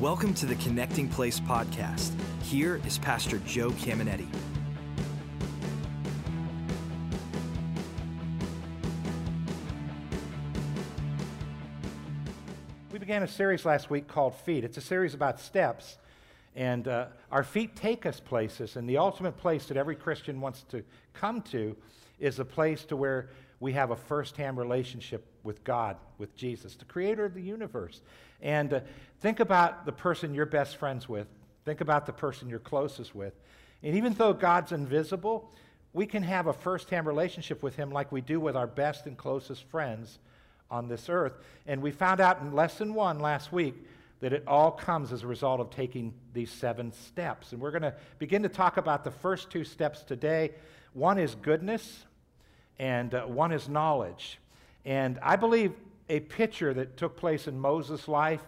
Welcome to the Connecting Place podcast. Here is Pastor Joe Caminetti. We began a series last week called Feet. It's a series about steps. And uh, our feet take us places, and the ultimate place that every Christian wants to come to is a place to where we have a first-hand relationship with God, with Jesus, the creator of the universe. And uh, think about the person you're best friends with. Think about the person you're closest with. And even though God's invisible, we can have a first-hand relationship with him like we do with our best and closest friends on this earth. And we found out in lesson one last week that it all comes as a result of taking these seven steps. And we're going to begin to talk about the first two steps today. One is goodness, and uh, one is knowledge. And I believe a picture that took place in Moses' life,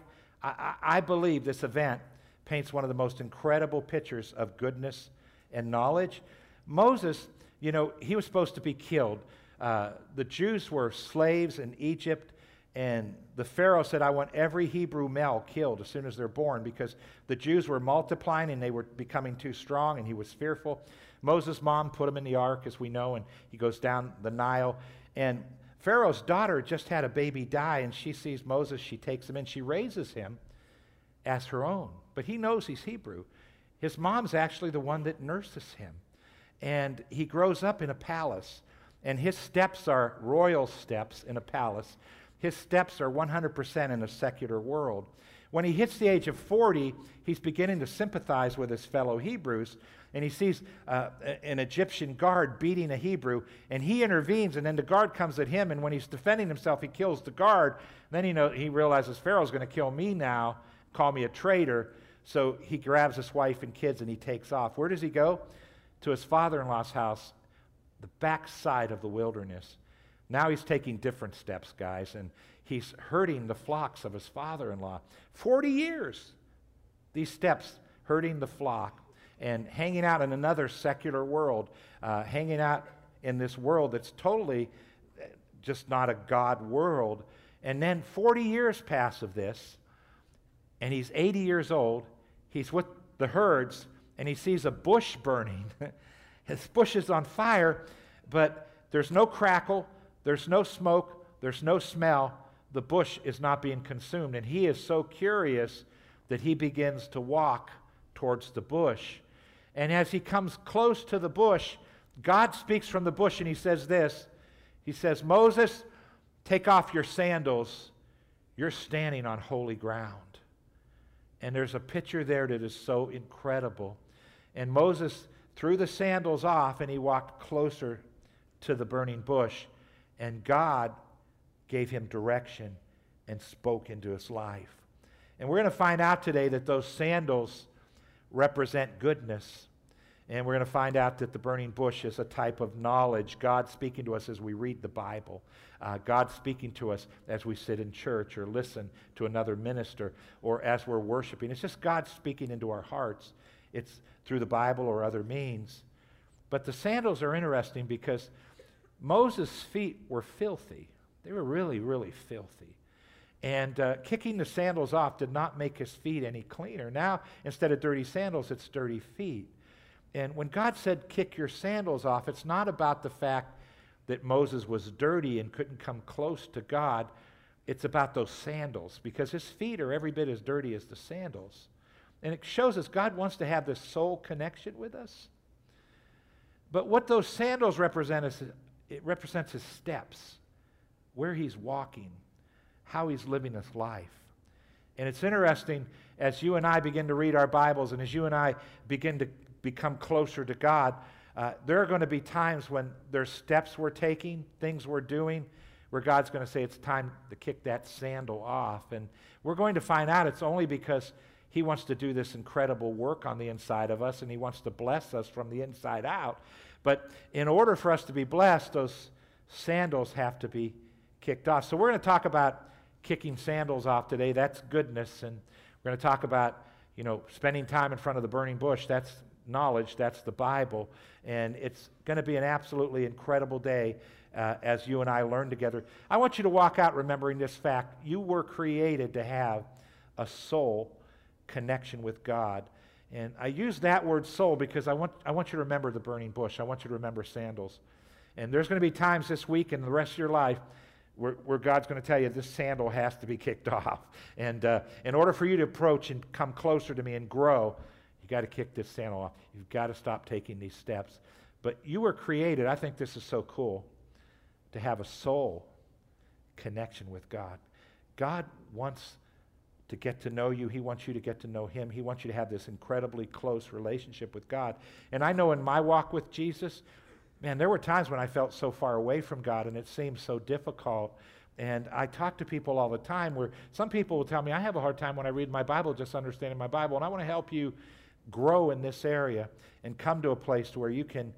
I, I, I believe this event paints one of the most incredible pictures of goodness and knowledge. Moses, you know, he was supposed to be killed. Uh, the Jews were slaves in Egypt, and the Pharaoh said, I want every Hebrew male killed as soon as they're born because the Jews were multiplying and they were becoming too strong, and he was fearful. Moses' mom put him in the ark, as we know, and he goes down the Nile. And Pharaoh's daughter just had a baby die, and she sees Moses. She takes him in. She raises him as her own. But he knows he's Hebrew. His mom's actually the one that nurses him. And he grows up in a palace, and his steps are royal steps in a palace. His steps are 100% in a secular world. When he hits the age of 40, he's beginning to sympathize with his fellow Hebrews and he sees uh, an Egyptian guard beating a Hebrew, and he intervenes, and then the guard comes at him, and when he's defending himself, he kills the guard. Then he, know, he realizes Pharaoh's going to kill me now, call me a traitor. So he grabs his wife and kids and he takes off. Where does he go? To his father in law's house, the backside of the wilderness. Now he's taking different steps, guys, and he's herding the flocks of his father in law. 40 years, these steps herding the flock and hanging out in another secular world, uh, hanging out in this world that's totally uh, just not a God world. And then 40 years pass of this, and he's 80 years old. He's with the herds, and he sees a bush burning. His bush is on fire, but there's no crackle, there's no smoke, there's no smell. The bush is not being consumed. And he is so curious that he begins to walk towards the bush. And as he comes close to the bush, God speaks from the bush and he says this He says, Moses, take off your sandals. You're standing on holy ground. And there's a picture there that is so incredible. And Moses threw the sandals off and he walked closer to the burning bush. And God gave him direction and spoke into his life. And we're going to find out today that those sandals represent goodness. And we're going to find out that the burning bush is a type of knowledge, God speaking to us as we read the Bible, uh, God speaking to us as we sit in church or listen to another minister or as we're worshiping. It's just God speaking into our hearts. It's through the Bible or other means. But the sandals are interesting because Moses' feet were filthy. They were really, really filthy. And uh, kicking the sandals off did not make his feet any cleaner. Now, instead of dirty sandals, it's dirty feet. And when God said, kick your sandals off, it's not about the fact that Moses was dirty and couldn't come close to God. It's about those sandals because his feet are every bit as dirty as the sandals. And it shows us God wants to have this soul connection with us. But what those sandals represent is it represents his steps, where he's walking, how he's living his life. And it's interesting as you and I begin to read our Bibles and as you and I begin to become closer to God, uh, there are going to be times when there's steps we're taking, things we're doing, where God's going to say it's time to kick that sandal off. And we're going to find out it's only because He wants to do this incredible work on the inside of us and He wants to bless us from the inside out. But in order for us to be blessed, those sandals have to be kicked off. So we're going to talk about kicking sandals off today. That's goodness. And we're going to talk about, you know, spending time in front of the burning bush. That's knowledge. That's the Bible. And it's going to be an absolutely incredible day uh, as you and I learn together. I want you to walk out remembering this fact. You were created to have a soul connection with God. And I use that word soul because I want, I want you to remember the burning bush. I want you to remember sandals. And there's going to be times this week and the rest of your life where, where God's going to tell you this sandal has to be kicked off. And uh, in order for you to approach and come closer to me and grow, you've got to kick this sandal off. You've got to stop taking these steps. But you were created, I think this is so cool, to have a soul connection with God. God wants to get to know you. He wants you to get to know Him. He wants you to have this incredibly close relationship with God. And I know in my walk with Jesus, man, there were times when I felt so far away from God and it seemed so difficult. And I talk to people all the time where some people will tell me, I have a hard time when I read my Bible, just understanding my Bible. And I want to help you grow in this area and come to a place where you can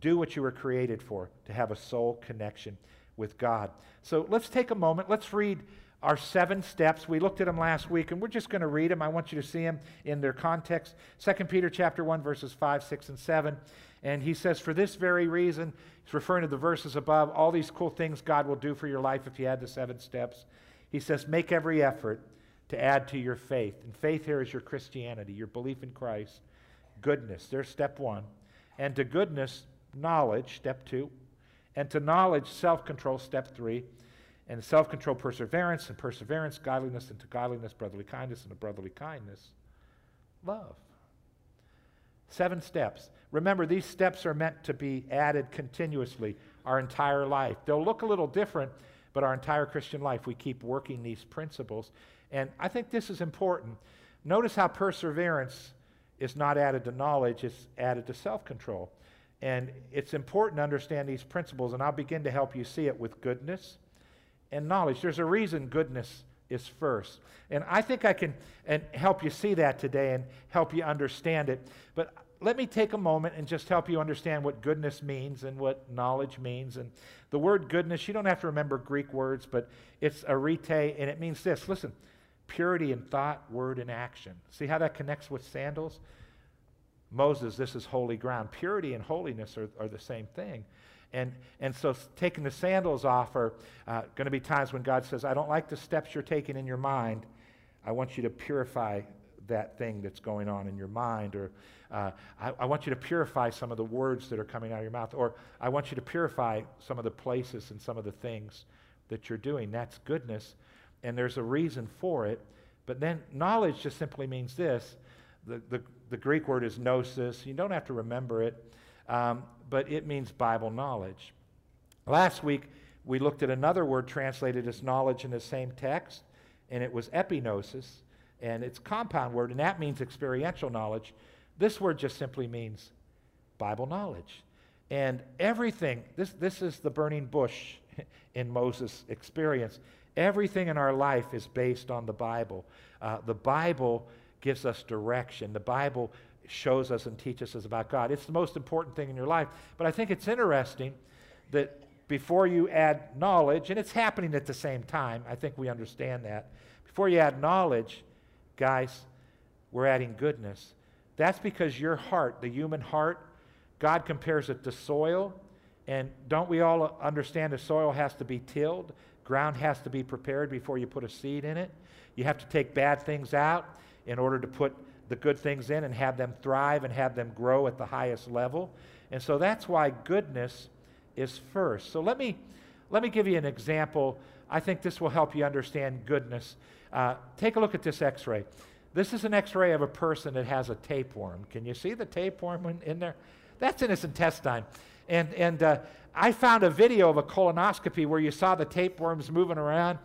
do what you were created for, to have a soul connection with God. So let's take a moment. Let's read our seven steps. We looked at them last week, and we're just going to read them. I want you to see them in their context. 2 Peter chapter 1, verses 5, 6, and 7. And he says, For this very reason, he's referring to the verses above, all these cool things God will do for your life if you add the seven steps. He says, Make every effort to add to your faith. And faith here is your Christianity, your belief in Christ. Goodness, there's step one. And to goodness, knowledge, step two. And to knowledge, self control, step three and self control, perseverance, and perseverance, godliness, and to godliness, brotherly kindness, and to brotherly kindness, love. Seven steps. Remember, these steps are meant to be added continuously our entire life. They'll look a little different, but our entire Christian life, we keep working these principles. And I think this is important. Notice how perseverance is not added to knowledge, it's added to self control. And it's important to understand these principles, and I'll begin to help you see it with goodness and knowledge. There's a reason goodness is first. And I think I can and help you see that today and help you understand it. But let me take a moment and just help you understand what goodness means and what knowledge means. And the word goodness, you don't have to remember Greek words, but it's arete, and it means this. Listen, purity in thought, word, and action. See how that connects with sandals? Moses, this is holy ground. Purity and holiness are, are the same thing. And, and so taking the sandals off are uh, going to be times when God says, I don't like the steps you're taking in your mind. I want you to purify that thing that's going on in your mind. Or uh, I, I want you to purify some of the words that are coming out of your mouth. Or I want you to purify some of the places and some of the things that you're doing. That's goodness. And there's a reason for it. But then knowledge just simply means this. The, the, the Greek word is gnosis. You don't have to remember it. Um, but it means Bible knowledge. Last week, we looked at another word translated as knowledge in the same text, and it was epignosis, and it's compound word, and that means experiential knowledge. This word just simply means Bible knowledge. And everything, this, this is the burning bush in Moses' experience. Everything in our life is based on the Bible. Uh, the Bible gives us direction. The Bible shows us and teaches us about God. It's the most important thing in your life. But I think it's interesting that before you add knowledge, and it's happening at the same time, I think we understand that. Before you add knowledge, guys, we're adding goodness. That's because your heart, the human heart, God compares it to soil. And don't we all understand the soil has to be tilled? Ground has to be prepared before you put a seed in it. You have to take bad things out in order to put the good things in and have them thrive and have them grow at the highest level. And so that's why goodness is first. So let me, let me give you an example. I think this will help you understand goodness. Uh, take a look at this x ray. This is an x ray of a person that has a tapeworm. Can you see the tapeworm in, in there? That's in his intestine. And, and uh, I found a video of a colonoscopy where you saw the tapeworms moving around,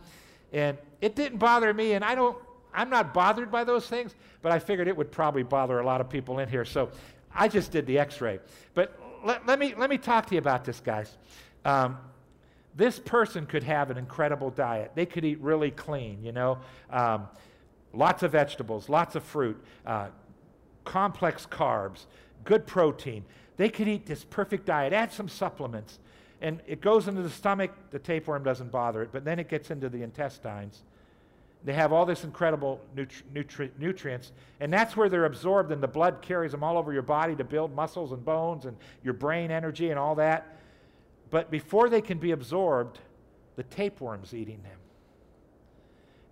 and it didn't bother me, and I don't I'm not bothered by those things, but I figured it would probably bother a lot of people in here. So I just did the x ray. But let, let, me, let me talk to you about this, guys. Um, this person could have an incredible diet. They could eat really clean, you know, um, lots of vegetables, lots of fruit, uh, complex carbs, good protein. They could eat this perfect diet, add some supplements, and it goes into the stomach. The tapeworm doesn't bother it, but then it gets into the intestines they have all this incredible nutri- nutri- nutrients, and that's where they're absorbed, and the blood carries them all over your body to build muscles and bones and your brain energy and all that. But before they can be absorbed, the tapeworm's eating them.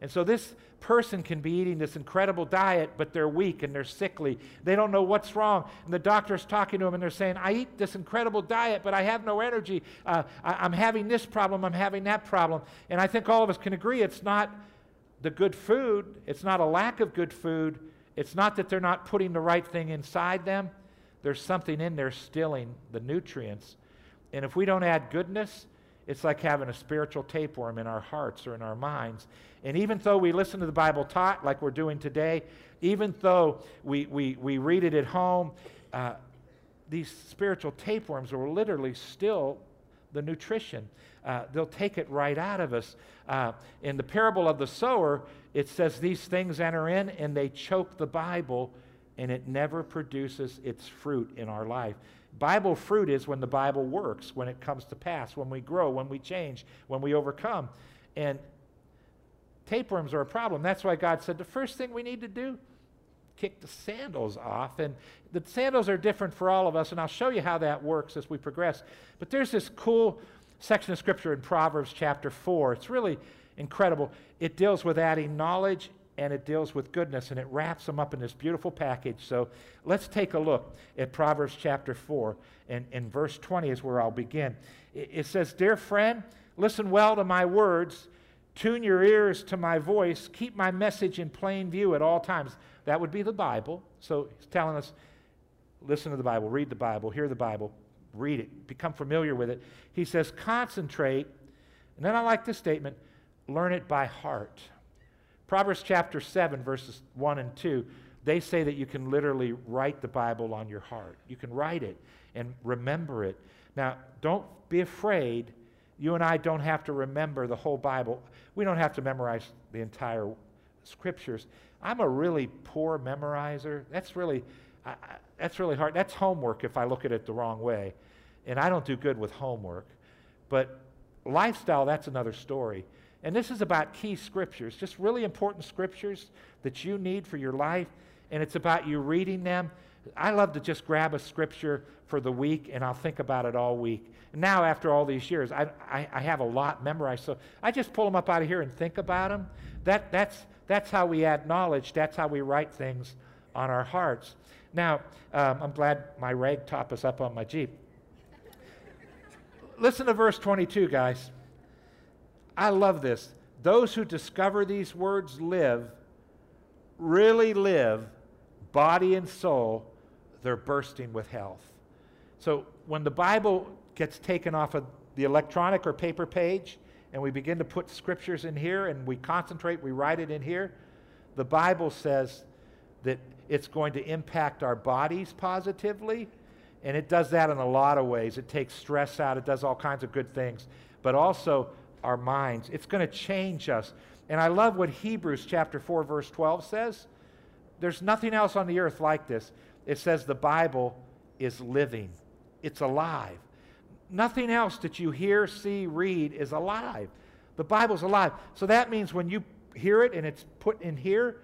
And so this person can be eating this incredible diet, but they're weak and they're sickly. They don't know what's wrong. And the doctor's talking to them and they're saying, I eat this incredible diet, but I have no energy. Uh, I, am having this problem, I'm having that problem. And I think all of us can agree it's not the good food, it's not a lack of good food, it's not that they're not putting the right thing inside them. There's something in there stilling the nutrients. And if we don't add goodness, it's like having a spiritual tapeworm in our hearts or in our minds. And even though we listen to the Bible taught like we're doing today, even though we, we, we read it at home, uh, these spiritual tapeworms will literally still the nutrition. Uh, they'll take it right out of us. Uh, in the parable of the sower, it says these things enter in and they choke the Bible, and it never produces its fruit in our life. Bible fruit is when the Bible works, when it comes to pass, when we grow, when we change, when we overcome. And tapeworms are a problem. That's why God said the first thing we need to do kick the sandals off. And the sandals are different for all of us, and I'll show you how that works as we progress. But there's this cool section of scripture in Proverbs chapter 4. It's really incredible. It deals with adding knowledge and it deals with goodness and it wraps them up in this beautiful package. So let's take a look at Proverbs chapter 4 and, and verse 20 is where I'll begin. It, it says, Dear friend, listen well to my words, tune your ears to my voice, keep my message in plain view at all times. That would be the Bible. So he's telling us, listen to the Bible, read the Bible, hear the Bible, read it, become familiar with it. He says, concentrate, and then I like this statement, learn it by heart. Proverbs chapter 7, verses 1 and 2, they say that you can literally write the Bible on your heart. You can write it and remember it. Now, don't be afraid. You and I don't have to remember the whole Bible. We don't have to memorize the entire scriptures. I'm a really poor memorizer. That's really, I, that's really hard. That's homework if I look at it the wrong way. And I don't do good with homework. But lifestyle, that's another story. And this is about key scriptures, just really important scriptures that you need for your life. And it's about you reading them. I love to just grab a scripture for the week and I'll think about it all week. Now, after all these years, I, I, I, have a lot memorized. So I just pull them up out of here and think about them. That, that's, that's how we add knowledge. That's how we write things on our hearts. Now, um, I'm glad my rag top is up on my Jeep. Listen to verse 22, guys. I love this. Those who discover these words live, really live, body and soul, they're bursting with health. So when the Bible gets taken off of the electronic or paper page, and we begin to put scriptures in here and we concentrate, we write it in here, the Bible says that it's going to impact our bodies positively. And it does that in a lot of ways. It takes stress out, it does all kinds of good things. But also, our minds. It's going to change us. And I love what Hebrews chapter 4 verse 12 says. There's nothing else on the earth like this. It says the Bible is living. It's alive. Nothing else that you hear, see, read is alive. The Bible's alive. So that means when you hear it and it's put in here,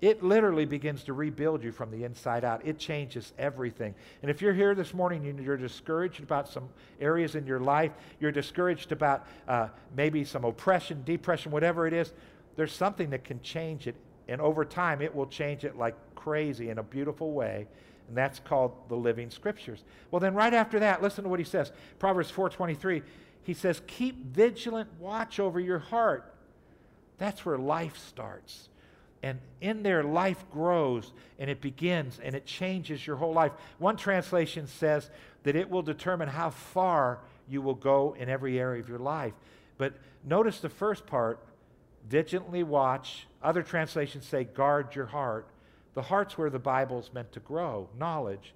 it literally begins to rebuild you from the inside out. It changes everything. And if you're here this morning and you're discouraged about some areas in your life, you're discouraged about uh, maybe some oppression, depression, whatever it is, there's something that can change it. And over time, it will change it like crazy in a beautiful way. And that's called the living scriptures. Well, then right after that, listen to what he says. Proverbs 4:23. He says, "Keep vigilant watch over your heart." That's where life starts and in there life grows and it begins and it changes your whole life. One translation says that it will determine how far you will go in every area of your life. But notice the first part vigilantly watch. Other translations say guard your heart. The heart's where the Bible's meant to grow, knowledge.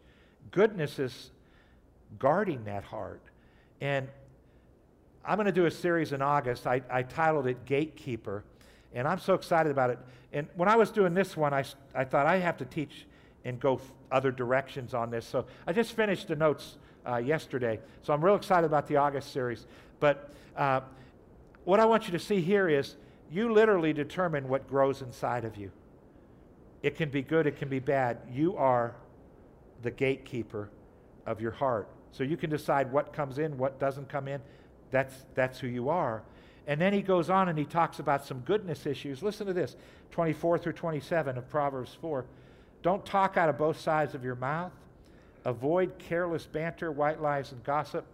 Goodness is guarding that heart. And I'm going to do a series in August. I, I titled it Gatekeeper. And I'm so excited about it. And when I was doing this one, I, I thought I have to teach and go other directions on this. So I just finished the notes uh, yesterday. So I'm real excited about the August series. But uh, what I want you to see here is you literally determine what grows inside of you. It can be good, it can be bad. You are the gatekeeper of your heart. So you can decide what comes in, what doesn't come in. That's, that's who you are. And then he goes on and he talks about some goodness issues. Listen to this 24 through 27 of Proverbs 4. Don't talk out of both sides of your mouth. Avoid careless banter, white lies, and gossip.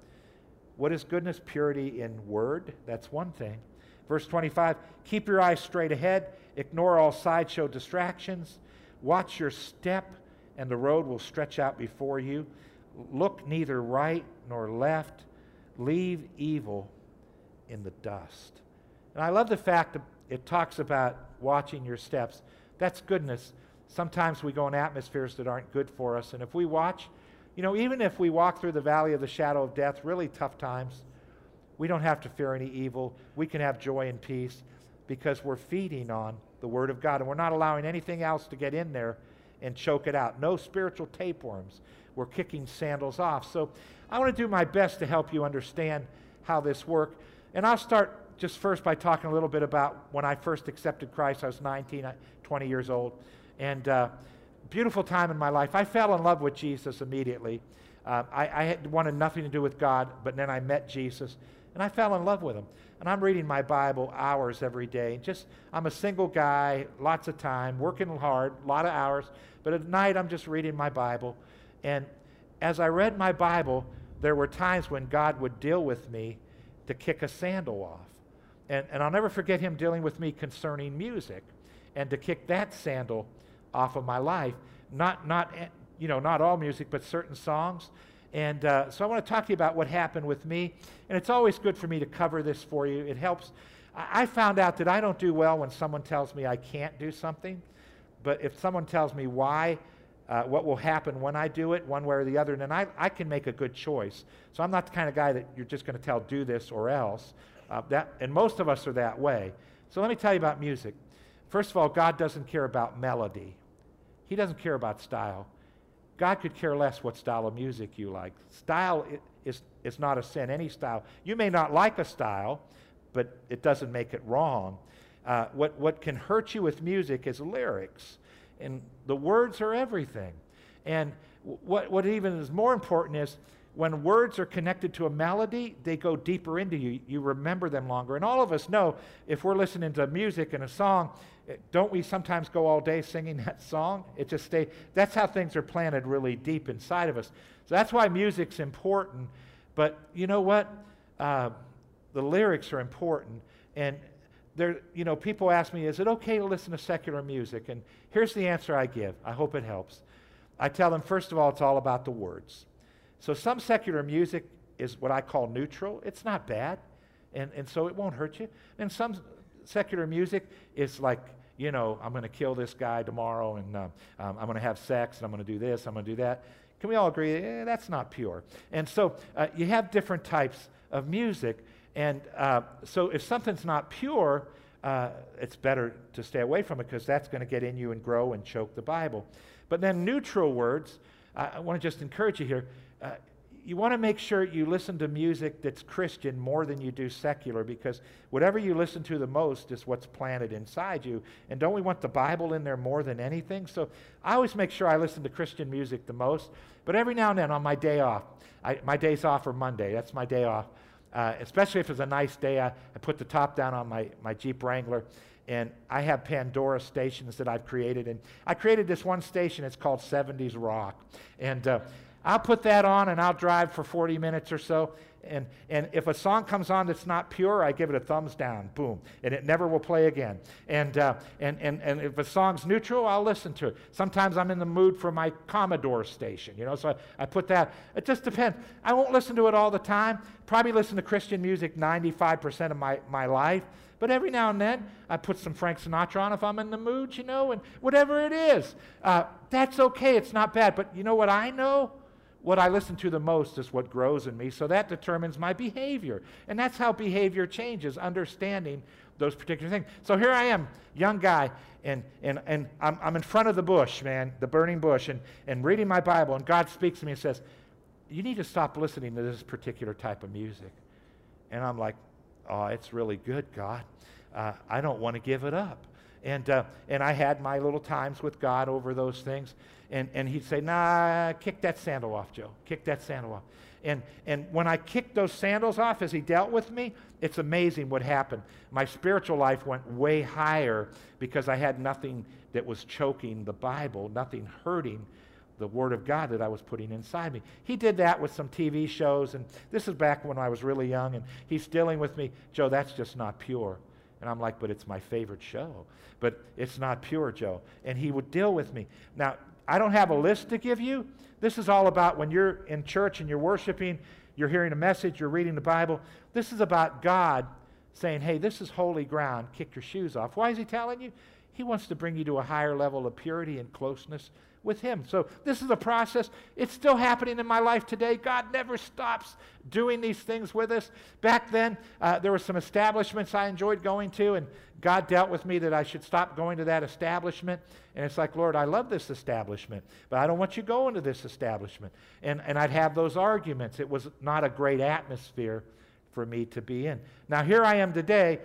What is goodness? Purity in word. That's one thing. Verse 25 Keep your eyes straight ahead. Ignore all sideshow distractions. Watch your step, and the road will stretch out before you. Look neither right nor left. Leave evil in the dust. And I love the fact that it talks about watching your steps. That's goodness. Sometimes we go in atmospheres that aren't good for us. And if we watch, you know, even if we walk through the valley of the shadow of death, really tough times, we don't have to fear any evil. We can have joy and peace because we're feeding on the Word of God and we're not allowing anything else to get in there and choke it out. No spiritual tapeworms. We're kicking sandals off. So I want to do my best to help you understand how this works. And I'll start just first by talking a little bit about when I first accepted Christ. I was 19, uh, 20 years old. And uh, beautiful time in my life. I fell in love with Jesus immediately. Uh, I, I had wanted nothing to do with God, but then I met Jesus and I fell in love with him. And I'm reading my Bible hours every day. Just I'm a single guy, lots of time, working hard, a lot of hours. But at night I'm just reading my Bible. And as I read my Bible, there were times when God would deal with me to kick a sandal off. And, and I'll never forget him dealing with me concerning music and to kick that sandal off of my life. Not, not, eh, you know, not all music, but certain songs. And uh, so I want to talk to you about what happened with me. And it's always good for me to cover this for you. It helps. I, found out that I don't do well when someone tells me I can't do something. But if someone tells me why, uh, what will happen when I do it, one way or the other, then I, I can make a good choice. So I'm not the kind of guy that you're just going to tell, do this or else. Uh, that, and most of us are that way. So let me tell you about music. First of all, God doesn't care about melody, He doesn't care about style. God could care less what style of music you like. Style is, is not a sin, any style. You may not like a style, but it doesn't make it wrong. Uh, what, what can hurt you with music is lyrics and the words are everything. And what, what even is more important is when words are connected to a melody, they go deeper into you. You remember them longer. And all of us know if we're listening to music and a song, eh, don't we sometimes go all day singing that song? It just stay. That's how things are planted really deep inside of us. So that's why music's important. But you know what? Uh, the lyrics are important. And there, you know, people ask me, is it okay to listen to secular music? And here's the answer I give. I hope it helps. I tell them, first of all, it's all about the words. So some secular music is what I call neutral. It's not bad, and, and so it won't hurt you. And some secular music is like, you know, I'm going to kill this guy tomorrow, and uh, um, I'm going to have sex, and I'm going to do this, I'm going to do that. Can we all agree? Eh, that's not pure. And so uh, you have different types of music. And uh, so if something's not pure, uh, it's better to stay away from it because that's going to get in you and grow and choke the Bible. But then neutral words, I, I want to just encourage you here. Uh, you want to make sure you listen to music that's Christian more than you do secular because whatever you listen to the most is what's planted inside you. And don't we want the Bible in there more than anything? So I always make sure I listen to Christian music the most. But every now and then on my day off, I, my days off are Monday, that's my day off. Uh, especially if it's a nice day, I, I put the top down on my, my Jeep Wrangler and I have Pandora stations that I've created. And I created this one station, it's called 70s Rock. And uh, I'll put that on and I'll drive for 40 minutes or so. And, and if a song comes on that's not pure, I give it a thumbs down, boom, and it never will play again. And, uh, and, and, and if a song's neutral, I'll listen to it. Sometimes I'm in the mood for my Commodore station, you know, so I, I put that. It just depends. I won't listen to it all the time. Probably listen to Christian music 95% of my, my life. But every now and then, I put some Frank Sinatra on if I'm in the mood, you know, and whatever it is. Uh, that's okay. It's not bad. But you know what I know? What I listen to the most is what grows in me. So that determines my behavior. And that's how behavior changes, understanding those particular things. So here I am, young guy, and, and, and I'm, I'm in front of the bush, man, the burning bush, and, and reading my Bible. And God speaks to me and says, You need to stop listening to this particular type of music. And I'm like, Oh, it's really good, God. Uh, I don't want to give it up. And, uh, and I had my little times with God over those things. And, and he'd say, Nah, kick that sandal off, Joe. Kick that sandal off. And, and when I kicked those sandals off as he dealt with me, it's amazing what happened. My spiritual life went way higher because I had nothing that was choking the Bible, nothing hurting the Word of God that I was putting inside me. He did that with some TV shows, and this is back when I was really young, and he's dealing with me, Joe, that's just not pure. And I'm like, but it's my favorite show. But it's not pure, Joe. And he would deal with me. Now, I don't have a list to give you. This is all about when you're in church and you're worshiping, you're hearing a message, you're reading the Bible. This is about God saying, hey, this is holy ground. Kick your shoes off. Why is he telling you? He wants to bring you to a higher level of purity and closeness with Him. So this is a process. It's still happening in my life today. God never stops doing these things with us. Back then, uh, there were some establishments I enjoyed going to, and God dealt with me that I should stop going to that establishment. And it's like, Lord, I love this establishment, but I don't want you going to this establishment. And, and I'd have those arguments. It was not a great atmosphere for me to be in. Now, here I am today.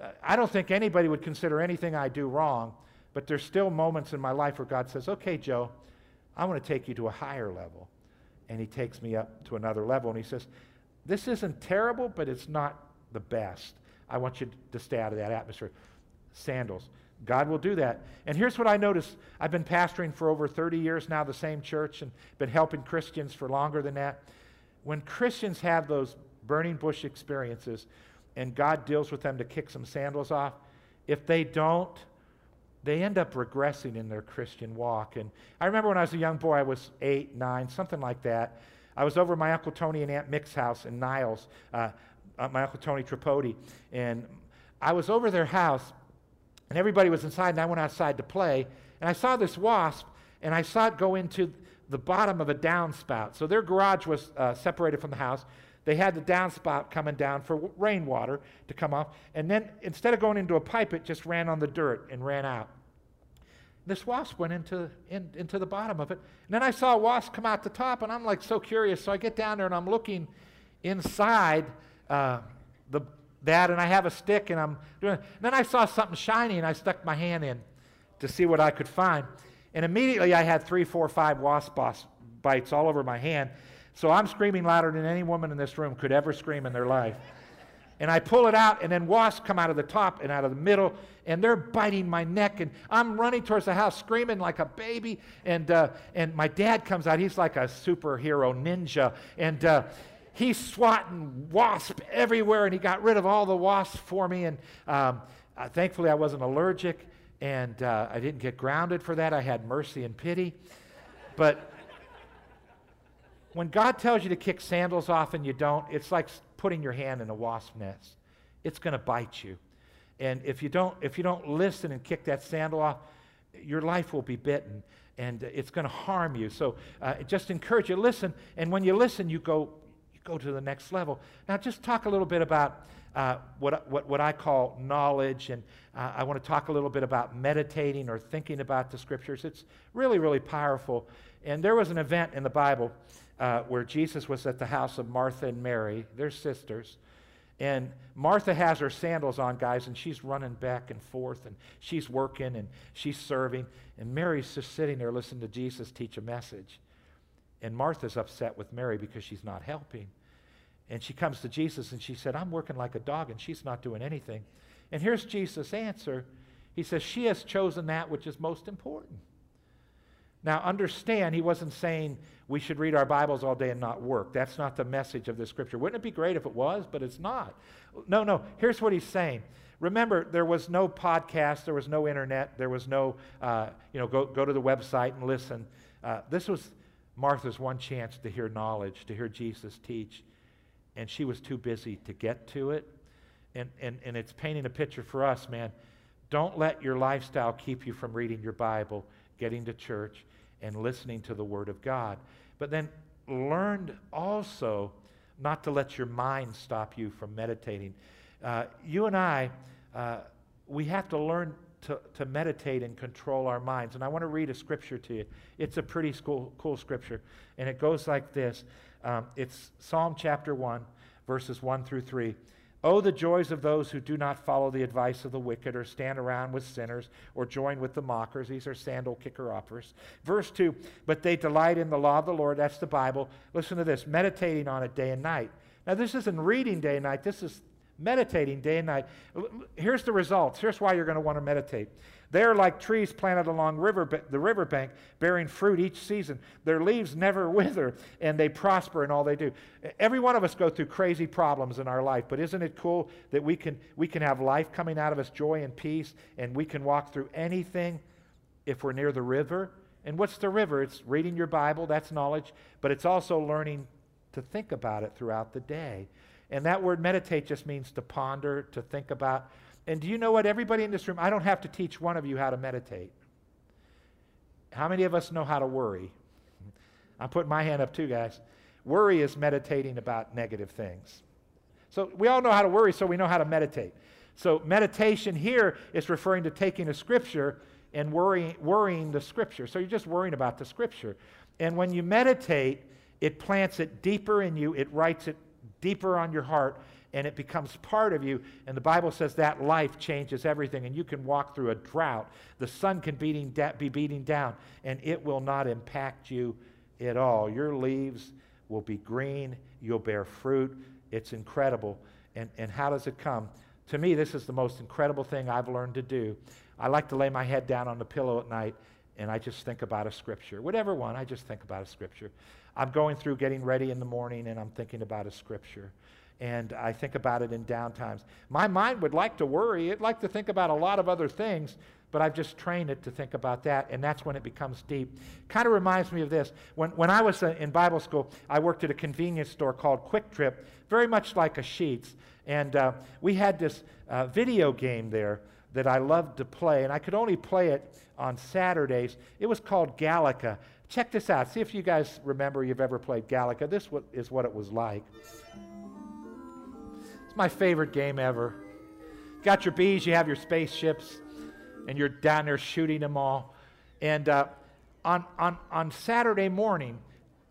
Uh, I don't think anybody would consider anything I do wrong. But there's still moments in my life where God says, okay, Joe, I want to take you to a higher level. And he takes me up to another level. And he says, this isn't terrible, but it's not the best. I want you to stay out of that atmosphere. Sandals. God will do that. And here's what I noticed. I've been pastoring for over 30 years now, the same church, and been helping Christians for longer than that. When Christians have those burning bush experiences and God deals with them to kick some sandals off, if they don't, they end up regressing in their Christian walk. And I remember when I was a young boy, I was eight, nine, something like that. I was over at my Uncle Tony and Aunt Mick's house in Niles, uh, uh, my Uncle Tony Tripodi. And I was over their house, and everybody was inside, and I went outside to play. And I saw this wasp, and I saw it go into the bottom of a downspout. So their garage was uh, separated from the house. They had the downspout coming down for rainwater to come off. And then instead of going into a pipe, it just ran on the dirt and ran out this wasp went into, in, into the bottom of it. And then I saw a wasp come out the top, and I'm like so curious. So I get down there and I'm looking inside uh, the, that, and I have a stick, and I'm doing it. And then I saw something shiny, and I stuck my hand in to see what I could find. And immediately I had three, four, five wasp bites all over my hand. So I'm screaming louder than any woman in this room could ever scream in their life and I pull it out, and then wasps come out of the top and out of the middle, and they're biting my neck, and I'm running towards the house screaming like a baby, and uh, and my dad comes out. He's like a superhero ninja, and. Uh, he's swatting wasps everywhere, and he got rid of all the wasps for me. And um, uh, thankfully, I wasn't allergic, and uh, I didn't get grounded for that. I had mercy and pity. But when God tells you to kick sandals off and you don't, it's like putting your hand in a wasp nest. It's going to bite you. And if you don't, if you don't listen and kick that sandal off, your life will be bitten and it's going to harm you. So uh, just encourage you, listen. And when you listen, you go, you go to the next level. Now, just talk a little bit about uh, what, what, what I call knowledge. And uh, I want to talk a little bit about meditating or thinking about the scriptures. It's really, really powerful. And there was an event in the Bible uh, where Jesus was at the house of Martha and Mary. They're sisters. And Martha has her sandals on, guys, and she's running back and forth, and she's working and she's serving. And Mary's just sitting there listening to Jesus teach a message. And Martha's upset with Mary because she's not helping. And she comes to Jesus and she said, I'm working like a dog, and she's not doing anything. And here's Jesus' answer He says, She has chosen that which is most important. Now, understand, he wasn't saying we should read our Bibles all day and not work. That's not the message of the scripture. Wouldn't it be great if it was? But it's not. No, no. Here's what he's saying. Remember, there was no podcast, there was no internet, there was no, uh, you know, go, go to the website and listen. Uh, this was Martha's one chance to hear knowledge, to hear Jesus teach. And she was too busy to get to it. And, and, and it's painting a picture for us, man. Don't let your lifestyle keep you from reading your Bible, getting to church and listening to the Word of God. But then learn also not to let your mind stop you from meditating. Uh, you and I, uh, we have to learn to, to meditate and control our minds. And I want to read a scripture to you. It's a pretty cool, cool scripture. And it goes like this um, it's Psalm chapter 1, verses 1 through 3. Oh, the joys of those who do not follow the advice of the wicked, or stand around with sinners, or join with the mockers. These are sandal kicker offers. Verse 2 But they delight in the law of the Lord. That's the Bible. Listen to this meditating on it day and night. Now, this isn't reading day and night, this is meditating day and night. Here's the results. Here's why you're going to want to meditate. They are like trees planted along river, the riverbank, bearing fruit each season. Their leaves never wither, and they prosper in all they do. Every one of us go through crazy problems in our life, but isn't it cool that we can, we can have life coming out of us, joy and peace, and we can walk through anything if we're near the river? And what's the river? It's reading your Bible, that's knowledge, but it's also learning to think about it throughout the day. And that word meditate just means to ponder, to think about. And do you know what? Everybody in this room, I don't have to teach one of you how to meditate. How many of us know how to worry? I'm putting my hand up too, guys. Worry is meditating about negative things. So we all know how to worry, so we know how to meditate. So meditation here is referring to taking a scripture and worrying, worrying the scripture. So you're just worrying about the scripture. And when you meditate, it plants it deeper in you, it writes it deeper on your heart, and it becomes part of you. And the Bible says that life changes everything, and you can walk through a drought. The sun can beating be beating down, and it will not impact you at all. Your leaves will be green, you'll bear fruit. It's incredible. And, and how does it come? To me, this is the most incredible thing I've learned to do. I like to lay my head down on the pillow at night and I just think about a scripture. Whatever one, I just think about a scripture. I'm going through getting ready in the morning and I'm thinking about a scripture and I think about it in downtimes. My mind would like to worry, it'd like to think about a lot of other things, but I've just trained it to think about that, and that's when it becomes deep. Kind of reminds me of this. When, when I was uh, in Bible school, I worked at a convenience store called QuikTrip, very much like a Sheetz, and uh, we had this uh, video game there that I loved to play, and I could only play it on Saturdays. It was called Galaga. Check this out. See if you guys remember you've ever played Galaga. This is what it was like my favorite game ever. Got your bees, you have your spaceships, and you're down there shooting them all. And uh, on, on, on Saturday morning,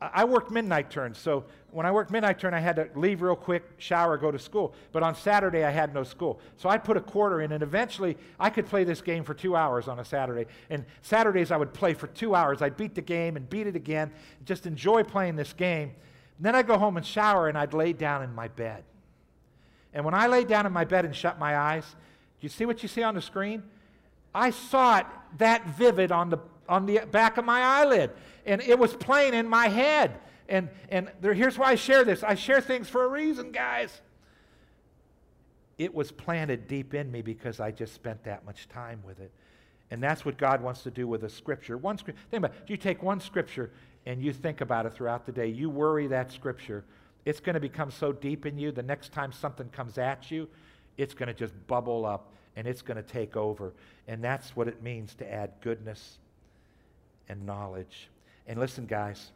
I worked midnight turns. So when I worked midnight turn, I had to leave real quick, shower, go to school. But on Saturday, I had no school. So I'd put a quarter in, and eventually I could play this game for two hours on a Saturday. And Saturdays, I would play for two hours. I'd beat the game and beat it again, just enjoy playing this game. And then I'd go home and shower, and I'd lay down in my bed. And when I lay down in my bed and shut my eyes, do you see what you see on the screen? I saw it that vivid on the, on the back of my eyelid. And it was playing in my head. And, and there, here's why I share this I share things for a reason, guys. It was planted deep in me because I just spent that much time with it. And that's what God wants to do with a scripture. One scripture. Think about it. You take one scripture and you think about it throughout the day. You worry that scripture it's going to become so deep in you, the next time something comes at you, it's going to just bubble up and it's going to take over. And that's what it means to add goodness and knowledge. And listen, guys,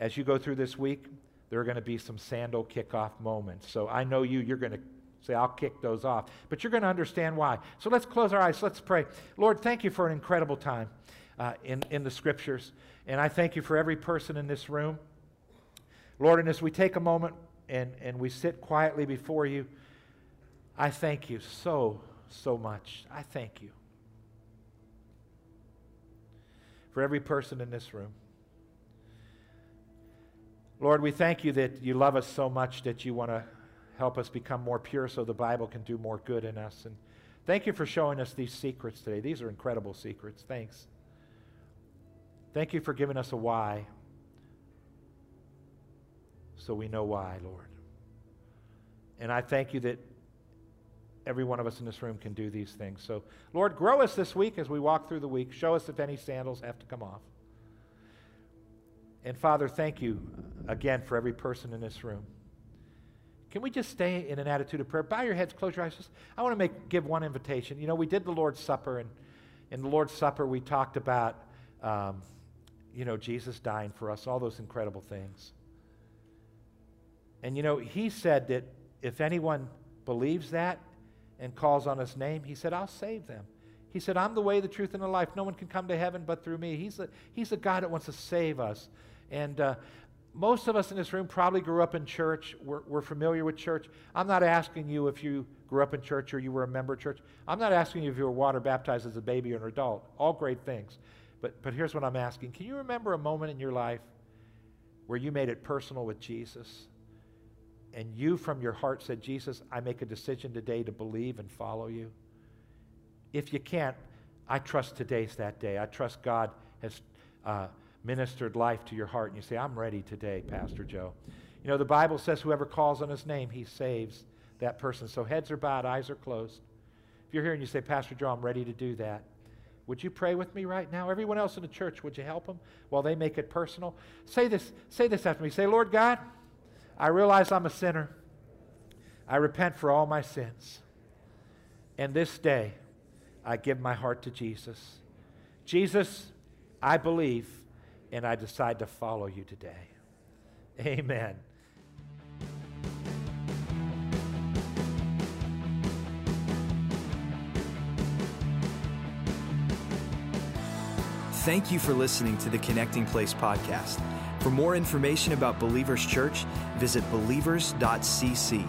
as you go through this week, there are going to be some sandal kickoff moments. So I know you, you're going to say, I'll kick those off. But you're going to understand why. So let's close our eyes. Let's pray. Lord, thank you for an incredible time uh, in, in the scriptures. And I thank you for every person in this room. Lord, and as we take a moment and, and we sit quietly before you, I thank you so, so much. I thank you for every person in this room. Lord, we thank you that you love us so much that you want to help us become more pure so the Bible can do more good in us. And thank you for showing us these secrets today. These are incredible secrets. Thanks. Thank you for giving us a why so we know why, Lord. And I thank you that every one of us in this room can do these things. So, Lord, grow us this week as we walk through the week. Show us if any sandals have to come off. And Father, thank you again for every person in this room. Can we just stay in an attitude of prayer? Bow your heads, close your eyes. Just, I want to make, give one invitation. You know, we did the Lord's Supper, and in the Lord's Supper, we talked about, um, you know, Jesus dying for us, all those incredible things. And you know, he said that if anyone believes that and calls on his name, he said, I'll save them. He said, I'm the way, the truth, and the life. No one can come to heaven but through me. He's a, he's a God that wants to save us. And uh, most of us in this room probably grew up in church. We're, we're, familiar with church. I'm not asking you if you grew up in church or you were a member of church. I'm not asking you if you were water baptized as a baby or an adult. All great things. But, but here's what I'm asking Can you remember a moment in your life where you made it personal with Jesus? And you, from your heart, said, Jesus, I make a decision today to believe and follow you? If you can't, I trust today's that day. I trust God has. Uh, ministered life to your heart and you say, I'm ready today, Pastor Joe. You know, the Bible says whoever calls on his name, he saves that person. So heads are bowed, eyes are closed. If you're here and you say, Pastor Joe, I'm ready to do that, would you pray with me right now? Everyone else in the church, would you help them while they make it personal? Say this, say this after me. Say, Lord God, I realize I'm a sinner. I repent for all my sins. And this day, I give my heart to Jesus. Jesus, I believe and I decide to follow you today. Amen. Thank you for listening to the Connecting Place podcast. For more information about Believers Church, visit believers.cc.